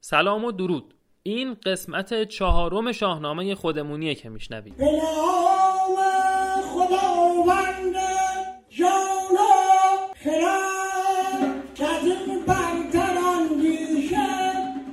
سلام و درود. این قسمت چهارم شاهنامه خودمونیه که میشنوید. به نام خداوند جان و خرد که از این برتر اندیشه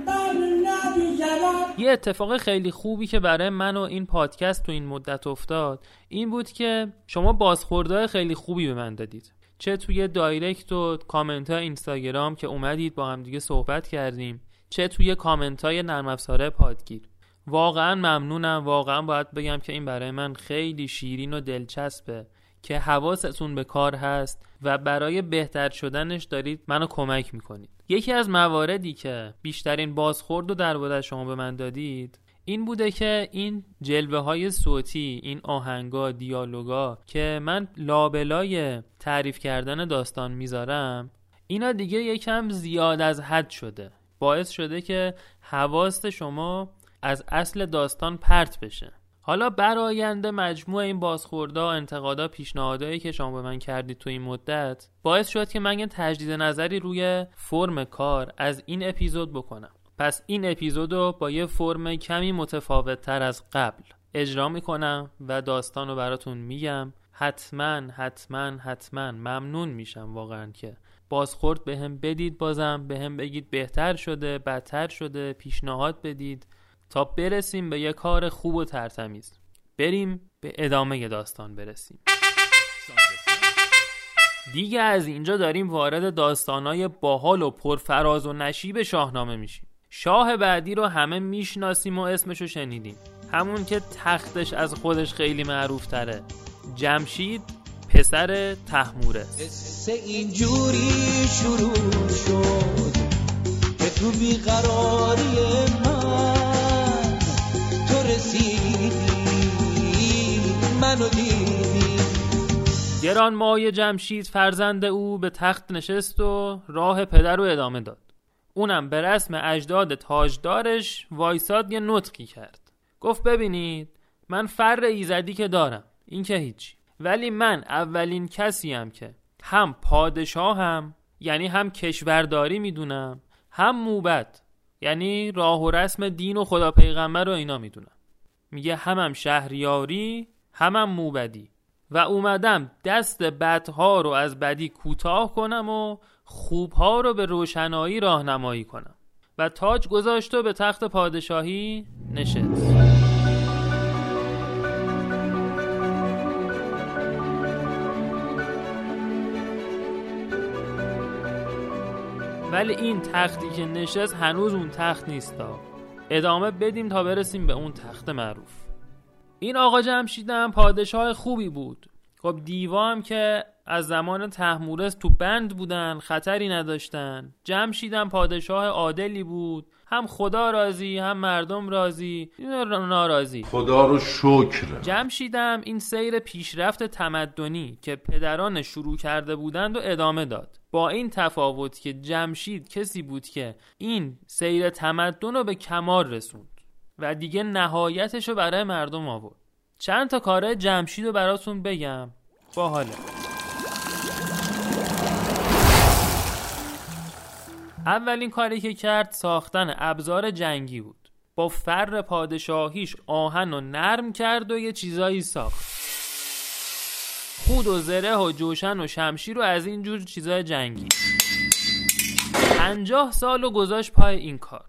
بر نگذرد یه اتفاق خیلی خوبی که برای من و این پادکست تو این مدت افتاد این بود که شما بازخوردهای خیلی خوبی به من دادید. چه توی دایرکت و کامنت های اینستاگرام که اومدید با هم دیگه صحبت کردیم. چه توی کامنت های نرم افزاره پادگیر. واقعا ممنونم. واقعا باید بگم که این برای من خیلی شیرین و دلچسبه که حواستون به کار هست و برای بهتر شدنش دارید منو کمک می‌کنید. یکی از مواردی که بیشترین بازخورد و درباره شما به من دادید این بوده که این جلوه های صوتی این آهنگا دیالوگا که من لابلای تعریف کردن داستان می‌ذارم اینا دیگه یکم زیاد از حد شده. باعث شده که حواست شما از اصل داستان پرت بشه. حالا براینده مجموع این بازخوردها انتقادا پیشنهادهایی که شما به من کردید تو این مدت باعث شد که من یه تجدید نظری روی فرم کار از این اپیزود بکنم. پس این اپیزود رو با یه فرم کمی متفاوت تر از قبل اجرا می‌کنم و داستان رو براتون میگم. حتما حتما حتما ممنون میشم واقعا که بازخورد به هم بدید بازم به هم بگید بهتر شده بدتر شده پیشنهاد بدید تا برسیم به یه کار خوب و ترتمیز. بریم به ادامه داستان برسیم. دیگه از اینجا داریم وارد داستانای باحال و پرفراز و نشیب شاهنامه میشیم. شاه بعدی رو همه می‌شناسیم و اسمشو شنیدیم. همون که تختش از خودش خیلی معروف تره جمشید پسر تحموره. قصه اینجوری شروع شد که تو بیقراری من تو رسیدی منو دیدی. گران مای جمشید فرزند او به تخت نشست و راه پدر رو ادامه داد. اونم به رسم اجداد تاجدارش وایساد یه نطقی کرد. گفت ببینید من فر ایزدی که دارم. این که هیچی. ولی من اولین کسیم که هم پادشاهم یعنی هم کشورداری می‌دونم هم موبت یعنی راه و رسم دین و خدا پیغمبر رو اینا می‌دونم. میگه همم شهریاری همم موبدی. و اومدم دست بدها رو از بدی کوتاه کنم و خوبها رو به روشنایی راهنمایی کنم. و تاج گذاشت به تخت پادشاهی نشست. ولی این تختی که نشست هنوز اون تخت نیستا ادامه بدیم تا برسیم به اون تخت معروف. این آقا جمشیدم پادشاه خوبی بود. خب دیوا هم که از زمان تحمورس تو بند بودن خطری نداشتن. جمشیدم پادشاه عادلی بود. هم خدا راضی هم مردم راضی. ناراضی. خدا رو شکر. جمشیدم این سیر پیشرفت تمدنی که پدران شروع کرده بودند و ادامه داد. با این تفاوت که جمشید کسی بود که این سیر تمدن رو به کمال رسوند و دیگه نهایتش رو برای مردم آورد. چند تا کاره جمشید رو براتون بگم. باحاله اولین کاری که کرد ساختن ابزار جنگی بود. با فر پادشاهیش آهن و نرم کرد و یه چیزایی ساخت. خود و زره و جوشن و شمشیر و از این جور چیزای جنگی. پنجاه سال و گذاشت پای این کار.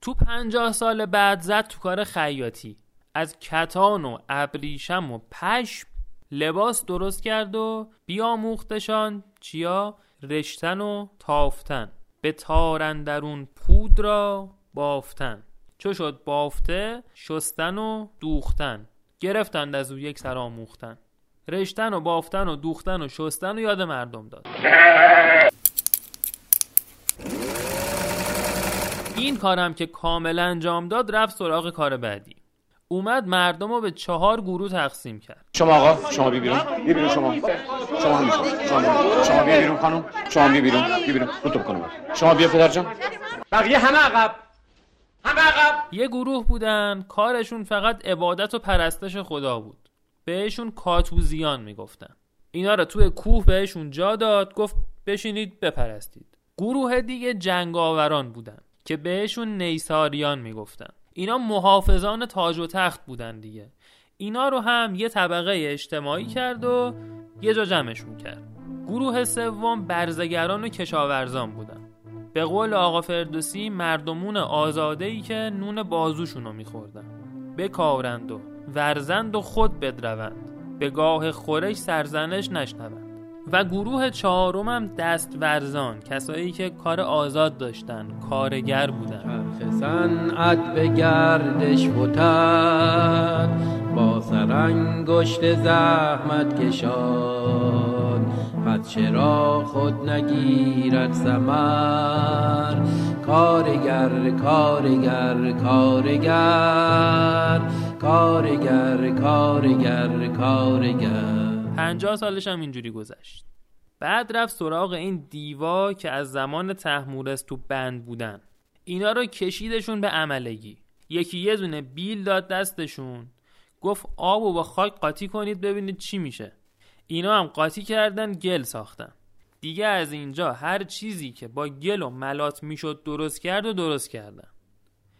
تو پنجاه سال بعد زد تو کار خیاطی. از کتان و ابریشم و پشم لباس درست کرد و بیاموختشان چیا؟ رشتن و تافتن. به تارندرون پود را بافتن. چو شد بافته شستن و دوختن. گرفتند از او یک سر آموختن. رشتن و بافتن و دوختن و شستن و یاد مردم داد. این کارم که کامل انجام داد رفت سراغ کار بعدی. اومد مردم رو به چهار گروه تقسیم کرد. شما آقا شما بی بیرون. بی بیرون شما. شما هم شما. شما بی بیرون خانم. شما بی بیرون. بی بیرون. رو تو بکنم. شما بیا پدر جان. بقیه همه عقب. همه عقب. یه گروه بودن. کارشون فقط عبادت و پرستش خدا بود. بهشون کاتوزیان می‌گفتن. اینا رو توی کوه بهشون جا داد گفت بشینید بپرستید. گروه دیگه جنگاوران بودن که بهشون نیساریان می‌گفتن. اینا محافظان تاج و تخت بودن دیگه. اینا رو هم یه طبقه اجتماعی کرد و یه جا جمعشون کرد. گروه سوم برزگران و کشاورزان بودن. به قول آقا فردوسی مردمون آزاده ای که نون بازوشون رو میخوردن. بکارند و ورزند و خود بدروند. به گاه خورش سرزنش نشنوند. و گروه چهارم هم دست ورزان کسایی که کار آزاد داشتن کارگر بودن. چرخ صنعت به گردش فتد با سرانگشت زحمت کشاد. پس چرا خود نگیرد ثمر؟ کارگر کارگر کارگر. کارگر کارگر کارگر. پنجاه سالش هم اینجوری گذشت. بعد رفت سراغ این دیوا که از زمان تحمورس تو بند بودن. اینا رو کشیدشون به عملگی. یکی یه دونه بیل داد دستشون. گفت آب و با خاک قاطی کنید ببینید چی میشه. اینا هم قاطی کردن گل ساختن. دیگه از اینجا هر چیزی که با گل و ملات می‌شد درست کرد و درست کردن.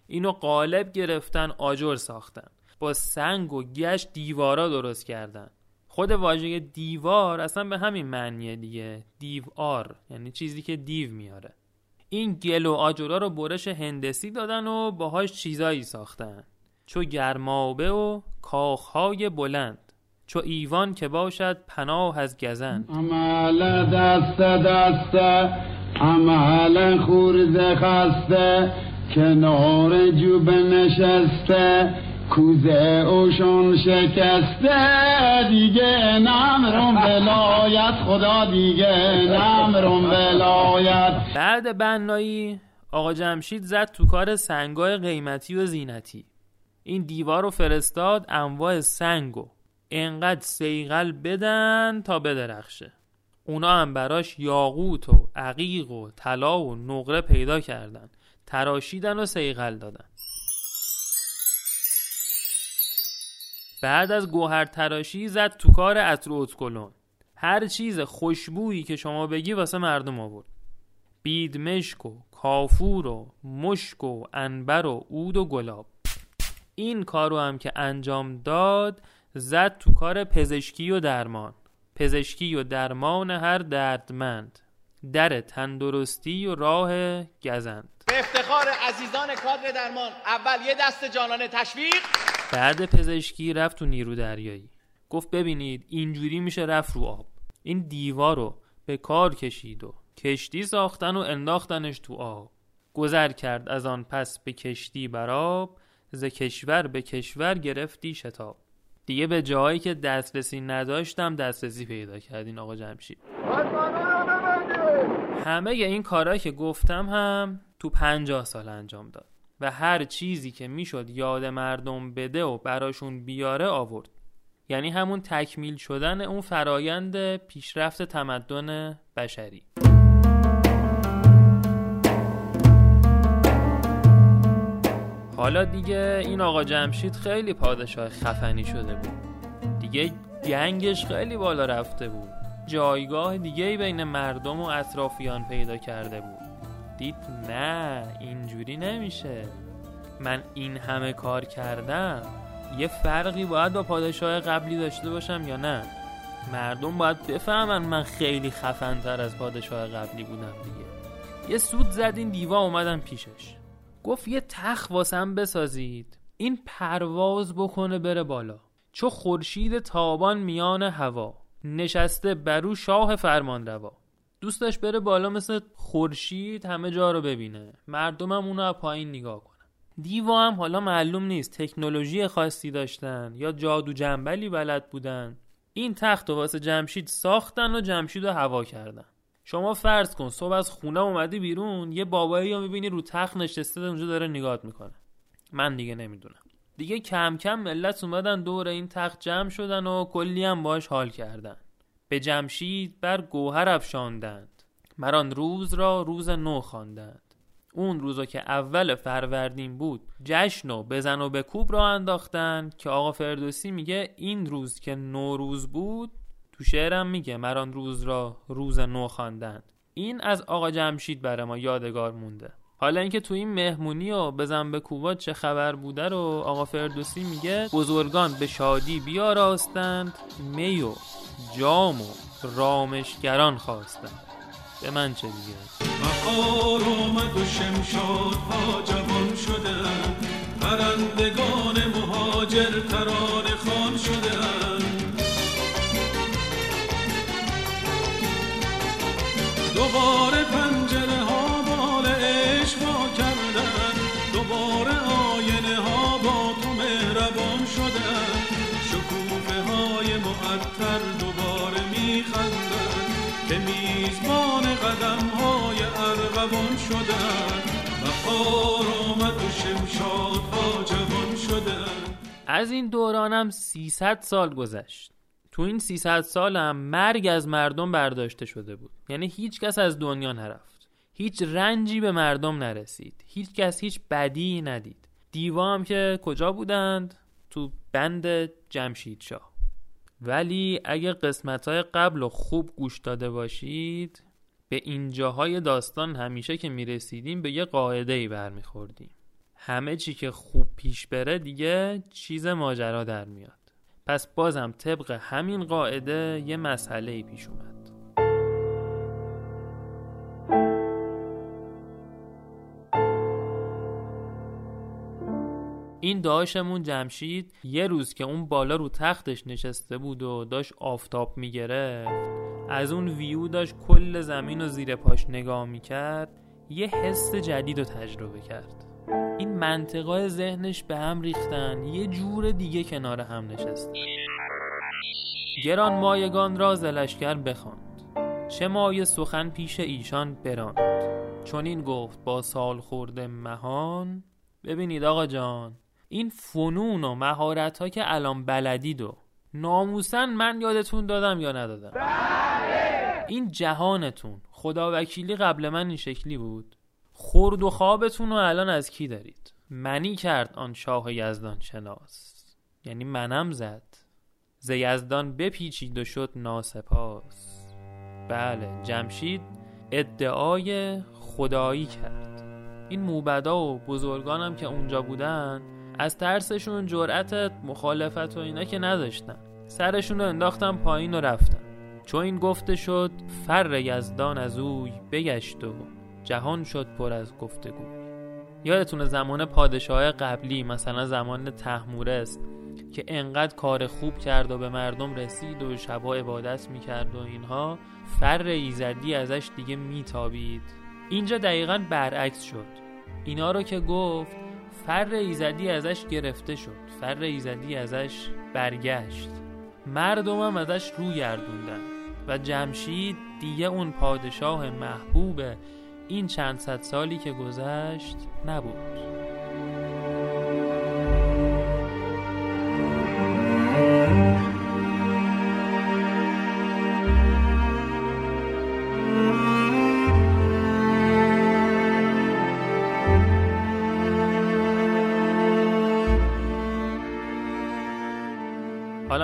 اینو قالب گرفتن آجر ساختن. با سنگ و گشت دیوارا درست کردن. خود واژه دیوار اصلا به همین معنیه دیگه. دیوار یعنی چیزی که دیو میاره. این گل و آجرا رو برش هندسی دادن و باهاش چیزایی ساختن. چو گرمابه و کاخهای بلند. چو ایوان که باشد پناه از گزند. عمل دست دست عمل خورده خسته کنار جوب نشسته کوزه اوشون شکسته دیگه نمرم ولایت خدا دیگه نمرم ولایت. بعد بنایی آقا جمشید زد تو کار سنگای قیمتی و زینتی. این دیوار رو فرستاد انواع سنگو انقدر سیغل بدن تا بدرخشه. اونا هم براش یاقوت و عقیق و طلا و نقره پیدا کردن. تراشیدن و سیغل دادن. بعد از گوهر تراشی زد تو کار عطر اتکلون. هر چیز خوشبویی که شما بگی واسه مردم آورد. بید مشک و کافور و مشک و انبر و عود و گلاب. این کارو هم که انجام داد زد تو کار پزشکی و درمان. پزشکی و درمان هر دردمند. در تندرستی و راه گزند. به افتخار عزیزان کادر درمان اول یه دست جانانه تشویق. بعد پزشکی رفت تو نیرو دریایی. گفت ببینید اینجوری میشه رفت رو آب. این دیوار رو به کار کشید و کشتی ساختن و انداختنش تو آب. گذر کرد از آن پس به کشتی براب ز کشور به کشور گرفتی شتاب. دیگه به جایی که دسترسی نداشتم دسترسی پیدا کردین آقا جمشید. همه این کارهایی که گفتم هم تو پنجاه سال انجام داد. و هر چیزی که می‌شد یاد مردم بده و براشون بیاره آورد. یعنی همون تکمیل شدن اون فرایند پیشرفت تمدن بشری. حالا دیگه این آقا جمشید خیلی پادشاه خفنی شده بود. دیگه گنگش خیلی بالا رفته بود. جایگاه دیگه بین مردم و اطرافیان پیدا کرده بود. دید نه اینجوری نمیشه. من این همه کار کردم. یه فرقی باید با پادشاه قبلی داشته باشم یا نه؟ مردم باید بفهمن من خیلی خفنتر از پادشاه قبلی بودم دیگه. یه سود زد این دیوا اومدم پیشش. گفت یه تخ واسم بسازید. این پرواز بکنه بره بالا. چو خورشید تابان میان هوا. نشسته برو شاه فرمان روا دوست داشت بره بالا مثل خورشید همه جا رو ببینه. مردمم اونو پایین نگاه کنن. دیوا هم حالا معلوم نیست. تکنولوژی خاصی داشتن. یا جادو جنبلی بلد بودن. این تخت و واسه جمشید ساختن و جمشید رو هوا کردن. شما فرض کن صبح از خونه اومدی بیرون یه بابایی رو می‌بینی رو تخت نشسته اونجا داره نگات می‌کنه. من دیگه نمی‌دونم. دیگه کم کم ملت اومدن دور این تخت جمع شدن و کلی هم باش حال کردن. به جمشید بر گوهر افشاندند. مران روز را روز نو خواندند. اون روزا که اول فروردین بود جشن و بزن و بکوب را انداختن که آقا فردوسی میگه این روز که نوروز بود تو شعرم میگه مران روز را روز نو خواندند. این از آقا جمشید برای ما یادگار مونده. حالا اینکه تو این مهمونی و بزن به کووا چه خبر بوده رو آقا فردوسی میگه بزرگان به شادی بیاراستند می و جام و رامشگران خواستند به من چه دیگه؟ بهار آمد و شمشادها جوان شده پرندگان مهاجر ترانه ارغوان شدن بهار آمد و شمشادها جوان شدن. از این دورانم 300 سال گذشت. تو این 300 سالم مرگ از مردم برداشته شده بود. یعنی هیچ کس از دنیا نرفت. هیچ رنجی به مردم نرسید. هیچ کس هیچ بدی ندید. دیوا هم که کجا بودند؟ تو بند جمشید شاه. ولی اگه قسمت های قبل رو خوب گوش داده باشید به اینجاهای داستان همیشه که می‌رسیدیم به یه قاعده ای برمیخوردیم. همه چی که خوب پیش بره دیگه چیز ماجرا در میاد. پس بازم طبق همین قاعده یه مسئله ای پیش اومد. این داشمون جمشید یه روز که اون بالا رو تختش نشسته بود و داشت آفتاب می‌گرفت. از اون ویو داشت کل زمین و زیر پاش نگاه می‌کرد یه حس جدید رو تجربه کرد. این منطقای ذهنش به هم ریختن یه جور دیگه کنار هم نشستن گران مایگان را زلشگر بخواند. چه مایه سخن پیش ایشان براند. چون این گفت با سال خورده مهان. ببینید آقا جان. این فنون و مهارت ها که الان بلدید و ناموسن من یادتون دادم یا ندادم؟ این جهانتون خدا وکیلی قبل من این شکلی بود؟ خورد و خوابتون رو الان از کی دارید؟ منی کرد آن شاه یزدان شناس. یعنی منم زد. ز یزدان بپیچید و شد ناسپاس. بله جمشید ادعای خدایی کرد. این موبدا و بزرگانم که اونجا بودن از ترسشون جرأت مخالفت و اینا که نداشتن. سرشون رو انداختن پایین و رفتن. چون این گفته شد فر یزدان از اوی بگشت و جهان شد پر از گفتگو. یادتونه زمان پادشاه قبلی مثلا زمان تحمورس که انقدر کار خوب کرد و به مردم رسید و شبا عبادت می‌کرد و اینها فر ایزدی ازش دیگه میتابید. اینجا دقیقا برعکس شد. اینا رو که گفت فر ایزدی ازش گرفته شد. فر ایزدی ازش برگشت. مردم هم ازش رو گردوندن و جمشید دیگه اون پادشاه محبوب این چند صد سالی که گذشت نبود.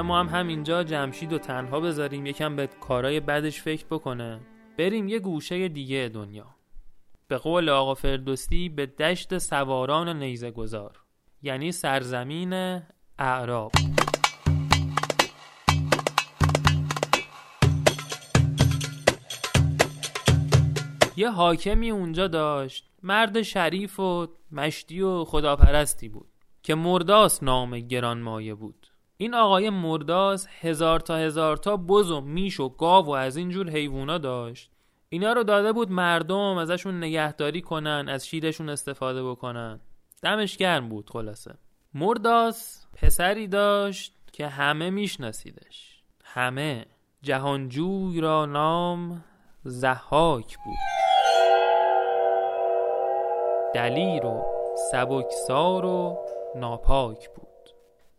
ما هم همینجا جمشید و تنها بذاریم یکم به کارای بدش فکر بکنه. بریم یه گوشه دیگه دنیا. به قول آقا فردوسی به دشت سواران نیزه گذار یعنی سرزمین اعراب. یه حاکمی اونجا داشت. مرد شریف و مشتی و خداپرستی بود که مرداس نام گرانمایه بود. این آقای مرداس هزار تا هزار تا بز و میش و گاو و از اینجور حیوونا داشت. اینا رو داده بود مردم ازشون نگهداری کنن از شیرشون استفاده بکنن. دمش گرم بود خلاصه. مرداس پسری داشت که همه میشناسیدش. همه. جهانجوی را نام زحاک بود. دلیر و سبکسار و ناپاک بود.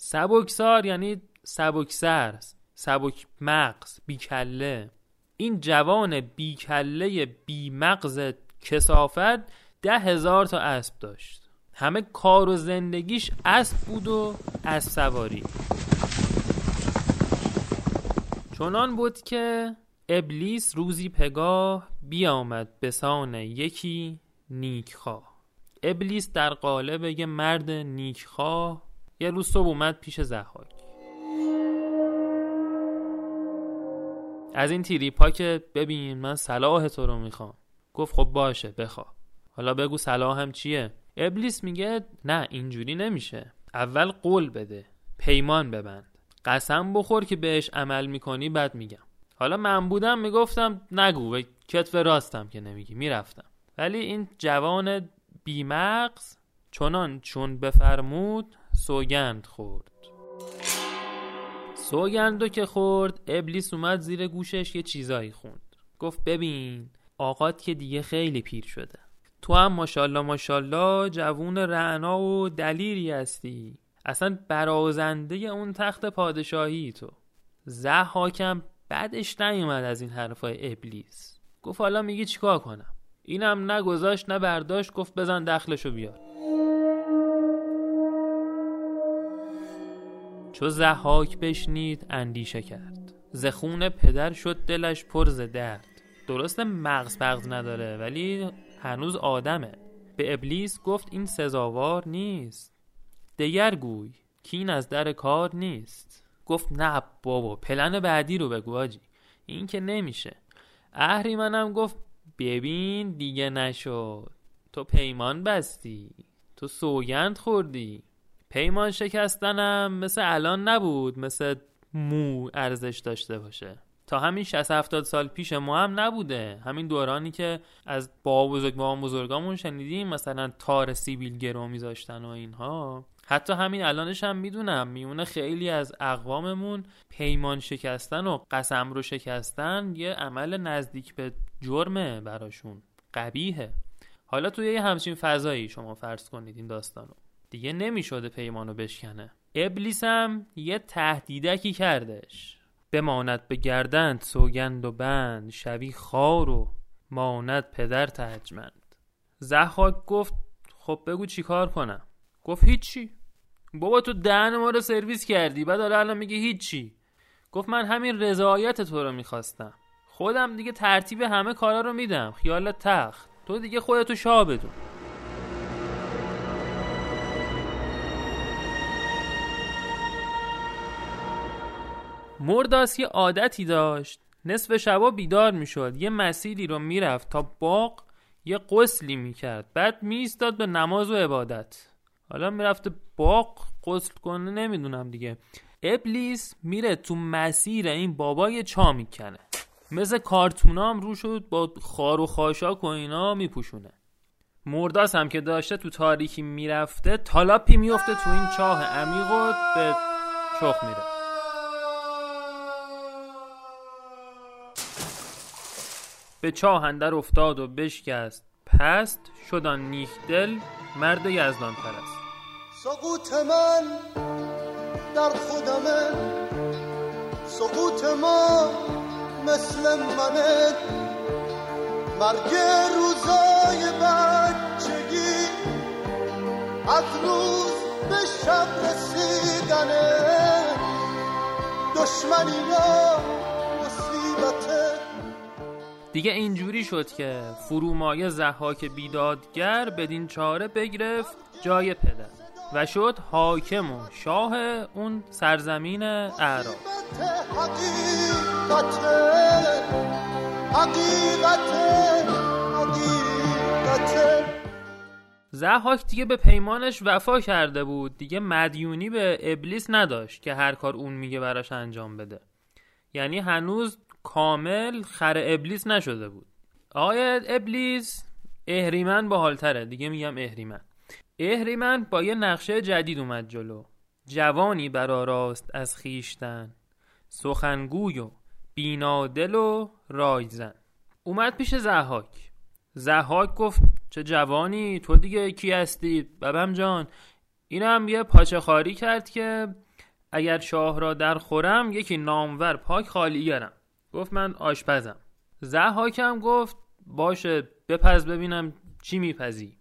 سبکسار یعنی سبکسر سبک مغز بیکله. این جوان بیکله بی مغز کسافت ده هزار تا اسب داشت. همه کار و زندگیش اسب بود و اسب سواری. چنان بود که ابلیس روزی پگاه بیامد به سان یکی نیکخواه. ابلیس در قالب یه مرد نیکخواه یه روز صبح اومد پیش زحاک. از این تیریپا که ببین من صلاح تو رو می‌خوام. گفت خب باشه بخوا. حالا بگو صلاح هم چیه؟ ابلیس میگه نه اینجوری نمیشه. اول قول بده پیمان ببند. قسم بخور که بهش عمل می‌کنی بعد میگم. حالا من بودم می‌گفتم نگو به کتف راستم که نمیگی. می‌رفتم. ولی این جوان بیمغز چنان چون بفرمود سوگند خورد. سوگندو که خورد ابلیس اومد زیر گوشش یه چیزایی خوند. گفت ببین آقات که دیگه خیلی پیر شده. تو هم ماشالله ماشالله جوون رعنا و دلیری هستی. اصلا برازنده اون تخت پادشاهی تو. زه حاکم بعدش نیومد از این حرفای ابلیس. گفت حالا میگی چیکار کنم؟ اینم نه نه برداشت گفت بزن دخلشو بیار. چو زحاک بشنید اندیشه کرد. زخون پدر شد دلش پر ز درد. درسته مغز پغز نداره ولی هنوز آدمه. به ابلیس گفت این سزاوار نیست. دگر گوی که این از در کار نیست. گفت نه بابا پلن بعدی رو بگو آجی. این که نمیشه. اهریمنم گفت ببین دیگه نشد. تو پیمان بستی. تو سوگند خوردی. پیمان شکستنم مثل الان نبود مثل مو ارزش داشته باشه. تا همین 60 70 سال پیش ما هم نبوده. همین دورانی که از با بزرگ با بزرگامون شنیدیم مثلا تار سیبیل گرو میذاشتن و اینها. حتی همین الانش هم می‌دونم میونه خیلی از اقواممون پیمان شکستن و قسم رو شکستن یه عمل نزدیک به جرمه براشون. قبیهه حالا توی یه همچین فضایی شما فرض کنید این داستانو. دیگه نمی‌شده پیمانو بشکنه. ابلیس هم یه تهدیدکی کردش. بماند به گردند سوگند و بند شبی خار و ماند پدر تهجمند زحاک گفت خب بگو چیکار کنم؟ گفت هیچی. بابا تو دهن ما رو سرویس کردی بعد حالا الان میگه هیچی. گفت من همین رضایت تو رو می‌خواستم. خودم دیگه ترتیب همه کارا رو میدم. خیال تخت. تو دیگه خودتو شاه بدون. مرداس یه عادتی داشت. نصف شبا بیدار می‌شد. یه مسیری رو می‌رفت تا باغ یه قسلی می‌کرد. بعد میستاد به نماز و عبادت. حالا می‌رفته باغ قسل کنه نمی‌دونم دیگه. ابلیس میره تو مسیر این بابا یه چا می‌کنه. مثل کارتونا هم رو شد با خار و خاشاک و اینا میپوشونه. مرداس هم که داشته تو تاریکی می‌رفته تالاپی میفته تو این چاه عمیق به چخ میره. به چاه اندر افتاد و بشکست. پست شدان نیک دل مرد یزدان پرست سقوط من در خودمه سقوط ما مثل منه. مرگ روزای بچگی از روز به شب رسیدنه. دشمنی دیگه اینجوری شد که فرومایه زحاک بیدادگر بدین چاره بگرفت جای پدر و شد حاکم و شاه اون سرزمین اعراب. زحاک دیگه به پیمانش وفا کرده بود. دیگه مدیونی به ابلیس نداشت که هر کار اون میگه براش انجام بده. یعنی هنوز کامل خر ابلیس نشده بود. آقای ابلیس اهریمن با حالتره دیگه میگم اهریمن. اهریمن با یه نقشه جدید اومد جلو. جوانی برآراست از خیشتن. سخنگوی و بینادل و رایزن اومد پیش زحاک. زحاک گفت چه جوانی تو دیگه کی هستی؟ ببم جان. اینم یه پاچه خاری کرد که اگر شاه را در خورم یکی نامور پاک خالی گرم گفت من آشپزم. زحاکم گفت باشه بپز ببینم چی میپزی.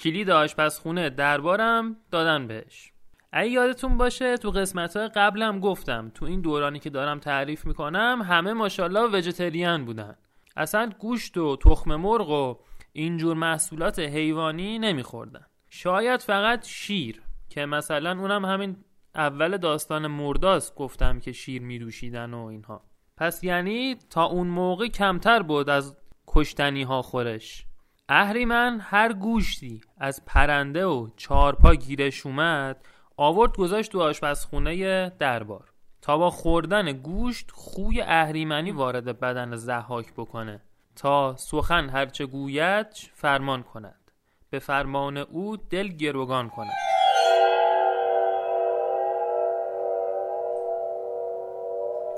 کلید آشپزخونه دربارم دادن بهش. اگه یادتون باشه تو قسمت های قبلم گفتم تو این دورانی که دارم تعریف می‌کنم همه ماشاءالله وجتریان بودن. اصلا گوشت و تخم مرغ و اینجور محصولات حیوانی نمیخوردن. شاید فقط شیر که مثلا اونم همین اول داستان مرداس گفتم که شیر میدوشیدن و اینها. پس یعنی تا اون موقع کمتر بود از کشتنی ها خورش اهریمن هر گوشتی از پرنده و چارپا گیرش اومد آورد گذاشت تو آشپزخونه دربار. تا با خوردن گوشت خوی اهریمنی وارد بدن زحاک بکنه. تا سخن هرچه گوید فرمان کند. به فرمان او دل گروگان کند.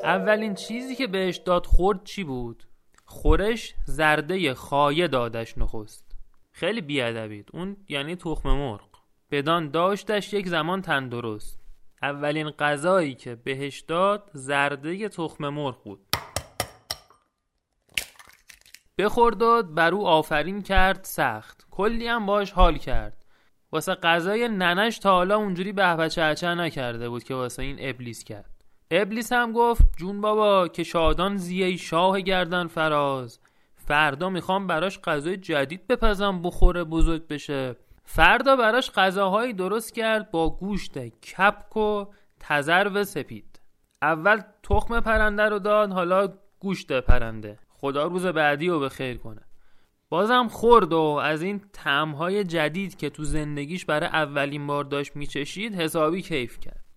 اولین چیزی که بهش داد خورد چی بود؟ خورش زرده خایه دادش نخست. خیلی بیادبید. اون یعنی تخم مرغ. بدان داشتش یک زمان تندرست. اولین غذایی که بهش داد زرده تخم مرغ بود. بخورد بر او آفرین کرد سخت. کلی هم باش حال کرد. واسه غذای ننش تا حالا اونجوری به بچه نکرده بود که واسه این ابلیس کرد. ابلیس هم گفت جون بابا که شادان زیه شاه گردن فراز. فردا می‌خوام براش غذای جدید بپزم بخوره بزرگ بشه. فردا براش غذاهایی درست کرد با گوشت کپک و تزرو سپید. اول تخم پرنده رو داد حالا گوشت پرنده. خدا روز بعدی رو به خیر کنه. بازم خورد و از این تعمهای جدید که تو زندگیش برای اولین بار داشت میچشید حسابی کیف کرد.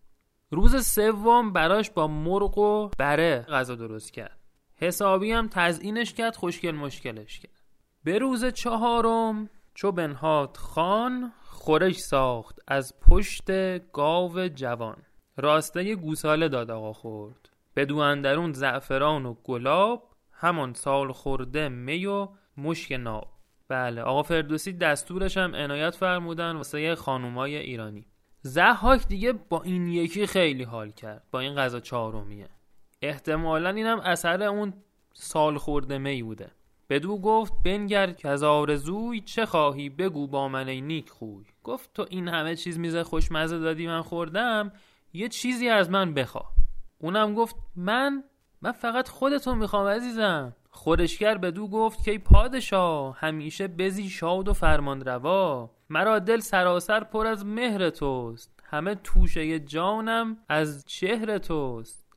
روز سوم براش با مرغ و بره غذا درست کرد. حسابی هم تزئینش کرد خوشگل مشکلش کرد. به روز چهارم چو بنهاد خان خورش ساخت از پشت گاو جوان. راسته گوساله داد آقا خورد به اندرون زعفران و گلاب همان سال خورده می و مشک ناب. بله آقا فردوسی دستورش هم عنایت فرمودن واسه خانومای ایرانی. زحاک دیگه با این یکی خیلی حال کرد با این غذا چهارمیه. احتمالا اینم اثر اون سال خورده می بوده. بدو گفت بنگر که از آرزوی چه خواهی؟ بگو با من ای نیک خوی. گفت تو این همه چیز میزه خوشمزه دادی من خوردم یه چیزی از من بخوا. اونم گفت من؟ من فقط خودتو می‌خوام عزیزم. خورشگر بدو گفت که پادشاه همیشه بزی شاد و فرمان روا مرا دل سراسر پر از مهر توست. همه توشه جانم از چهر توست.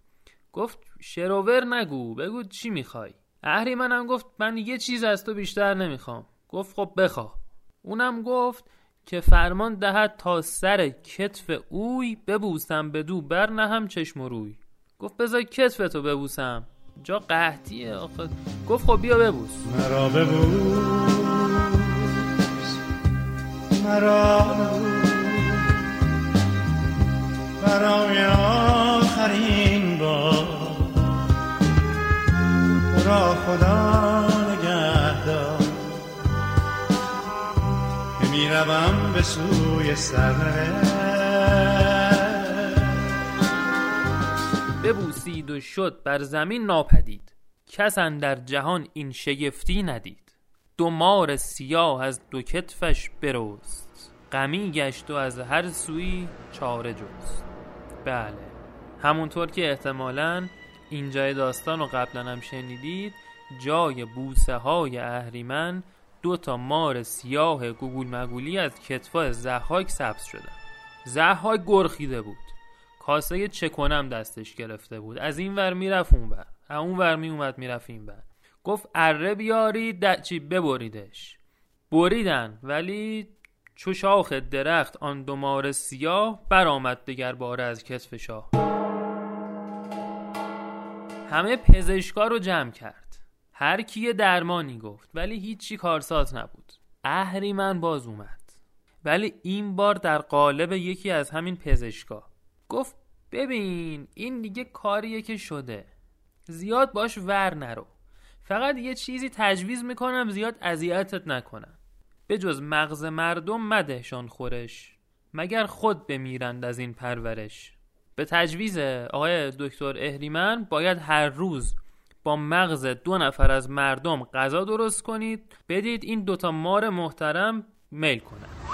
گفت شروور نگو بگو چی می‌خوای؟ اهریمنم گفت من یه چیز از تو بیشتر نمی‌خوام. گفت خب بخوا. اونم گفت که فرمان دهد تا سر کتف اوی ببوسم بدو بر نهم چشم و روی. گفت بذار کتف تو ببوسم. جا قحطیه. آخه گفت خب بیا ببوس. مرا ببوس. مرا برای آخرین بار. را خدا نگهدار. که می‌روم به سوی سرنوشت ببوسید و شد بر زمین ناپدید. کس در جهان این شگفتی ندید. دو مار سیاه از دو کتفش برست. غمی گشت و از هر سوی چاره جست. بله همونطور که احتمالا اینجای داستان رو قبلا هم شنیدید جای بوسه های اهریمن دو تا مار سیاه گوگول مگولی از کتفای زحاک سبز شدن. زحاک گرخیده بود. کاسه چکنم دستش گرفته بود. از این ور می‌رفت اون ور. اون ور می اومد می‌رفت این ور. گفت اره بیارید چی ببریدش. بریدن ولی چو شاخ درخت آن دو سیاه برآمد دگر باره از کتف شاه. همه پزشکا رو جمع کرد. هر کی درمانی گفت ولی هیچی کارساز نبود. اهریمن باز اومد. ولی این بار در قالب یکی از همین پزشکا. گفت ببین این دیگه کاریه که شده. زیاد باش ور نرو. فقط یه چیزی تجویز می‌کنم زیاد اذیتت نکنم. به جز مغز مردم مدهشان خورش مگر خود بمیرند از این پرورش. به تجویز آقای دکتر اهریمن باید هر روز با مغز دو نفر از مردم غذا درست کنید. بدید این دوتا مار محترم میل کنند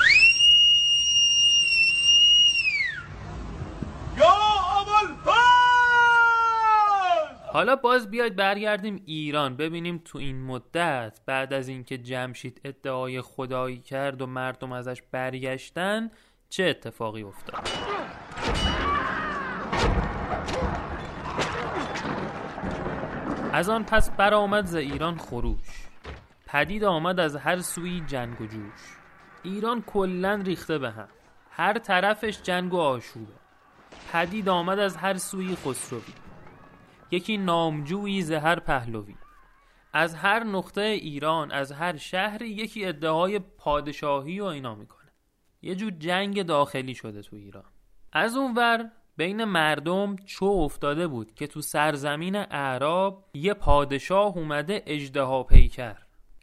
حالا باز بیاید برگردیم ایران ببینیم تو این مدت بعد از اینکه جمشید ادعای خدایی کرد و مردم ازش برگشتن چه اتفاقی افتاد؟ از آن پس برآمد ز ایران خروش. پدید آمد از هر سوی جنگ و جوش. ایران کلا ریخته به هم. هر طرفش جنگ و آشوبه. پدید آمد از هر سوی خسروی. یکی نامجویی ز هر پهلوی. از هر نقطه ایران از هر شهری یکی ادعای پادشاهی و اینا می‌کنه. یه جور جنگ داخلی شده تو ایران. از اونور بین مردم چو افتاده بود که تو سرزمین اعراب یه پادشاه اومده اجدها پیکر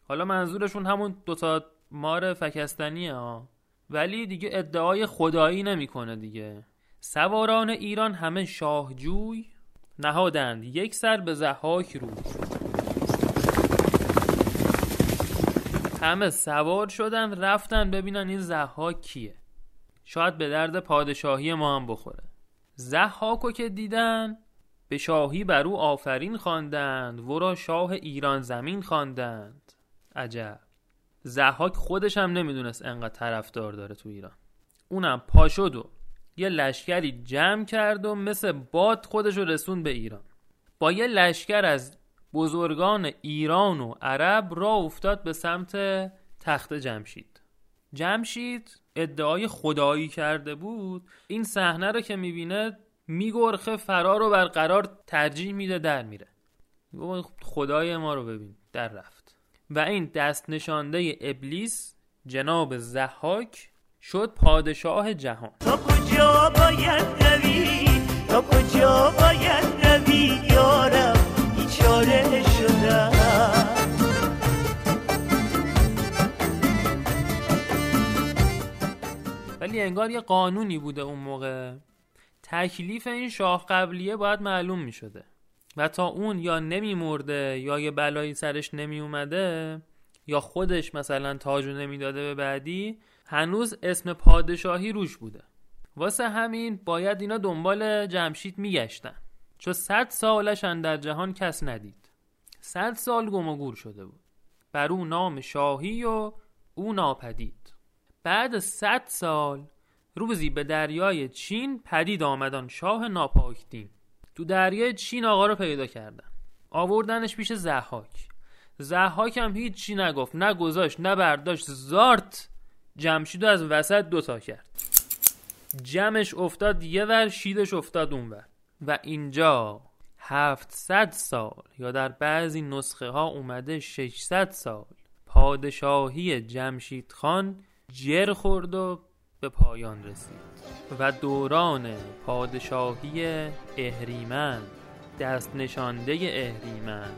حالا منظورشون همون دوتا مار فکستنیه ها ولی دیگه ادعای خدایی نمی‌کنه دیگه. سواران ایران همه شاهجوی نهادند. یک سر به زحاک روی همه سوار شدن رفتن ببینن این زحاک کیه. شاید به درد پادشاهی ما هم بخوره. زحاکو که دیدن به شاهی بر او آفرین خواندند. ورا شاه ایران زمین خواندند. عجب. زحاک خودش هم نمی‌دونست انقدر طرفدار داره تو ایران. اونم پاشد و یه لشکری جمع کرد و مثل باد خودش رو رسون به ایران. با یه لشکر از بزرگان ایران و عرب را افتاد به سمت تخت جمشید. جمشید ادعای خدایی کرده بود. این صحنه رو که می‌بینه میگرخه فرار رو برقرار ترجیح میده در میره. خدای ما رو ببین. در رفت. و این دست نشانده ابلیس جناب زحاک شد پادشاه جهان. باید روی تا کجا باید روی یارم بیچاره شدم ولی انگار یه قانونی بوده اون موقع. تکلیف این شاه قبلیه باید معلوم می شده و تا اون یا نمی مرده یا یه بلایی سرش نمی اومده یا خودش مثلا تاجو نمی‌داده به بعدی هنوز اسم پادشاهی روش بوده. واسه همین باید اینا دنبال جمشید میگشتن. چون صد سالشن در جهان کس ندید. صد سال گم و گور شده بود. بر او نام شاهی و او ناپدید. بعد صد سال روزی به دریای چین پدید آمدان شاه ناپاکدین. تو دریای چین آقا رو پیدا کردن. آوردنش پیش زحاک. زحاک هم چی نگفت. نه گذاشت نه زارت جمشید از وسط دوتا کرد. جمعش افتاد یه ور شیدش افتاد اون ور. و اینجا هفتصد سال یا در بعضی نسخه ها اومده 600 سال پادشاهی جمشید خان جر خورد و به پایان رسید و دوران پادشاهی اهریمن دست نشانده اهریمن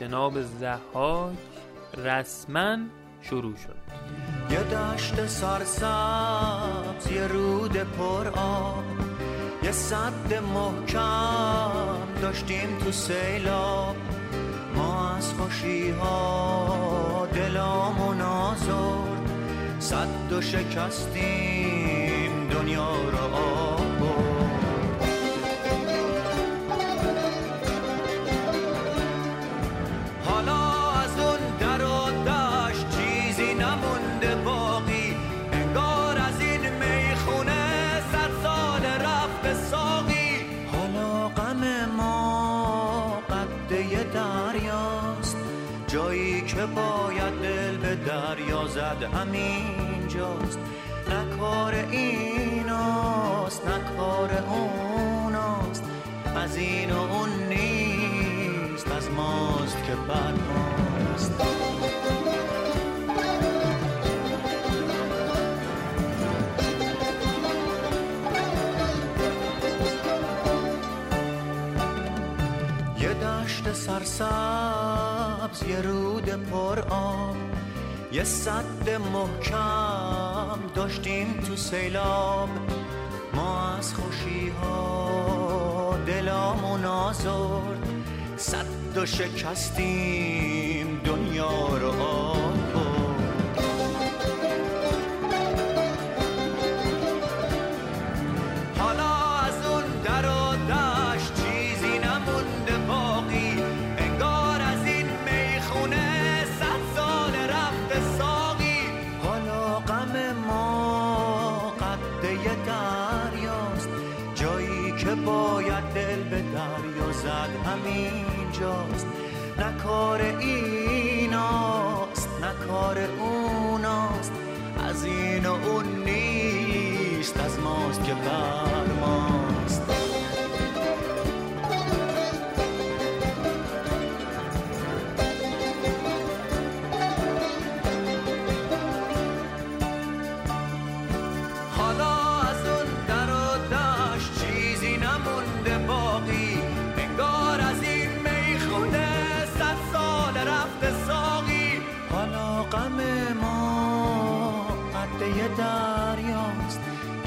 جناب زحاک رسما شروع شد. یه دشت سرسبز یه رود پر آب یه صد محکم داشتیم تو سیلاب ما از خوشی ها دلامون آزرد صد و شکستیم دنیا رو آب که باید دل به دریا زد همینجاست. نه کار ایناست نه کار اوناست. از این و اون نیست از ماست که بر ماست یه دشت سرسبز یه رود پر آب. یه صد محکم داشتیم تو سیلاب. ما از خوشی ها دلامون آزرد. صد و شکستیم دنیا رو آب. کار ایناست نه کار اوناست از این و اون نیست از ماست که بر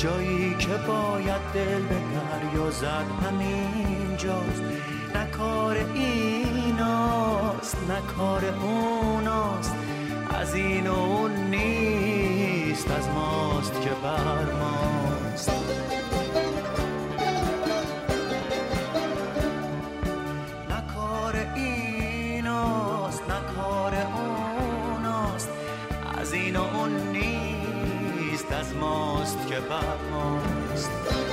جایی که باید دل به دریا زد همینجاست نه کار ایناست نه کار اوناست. از این اون نیست از ماست که بر ماست. نیست از ماست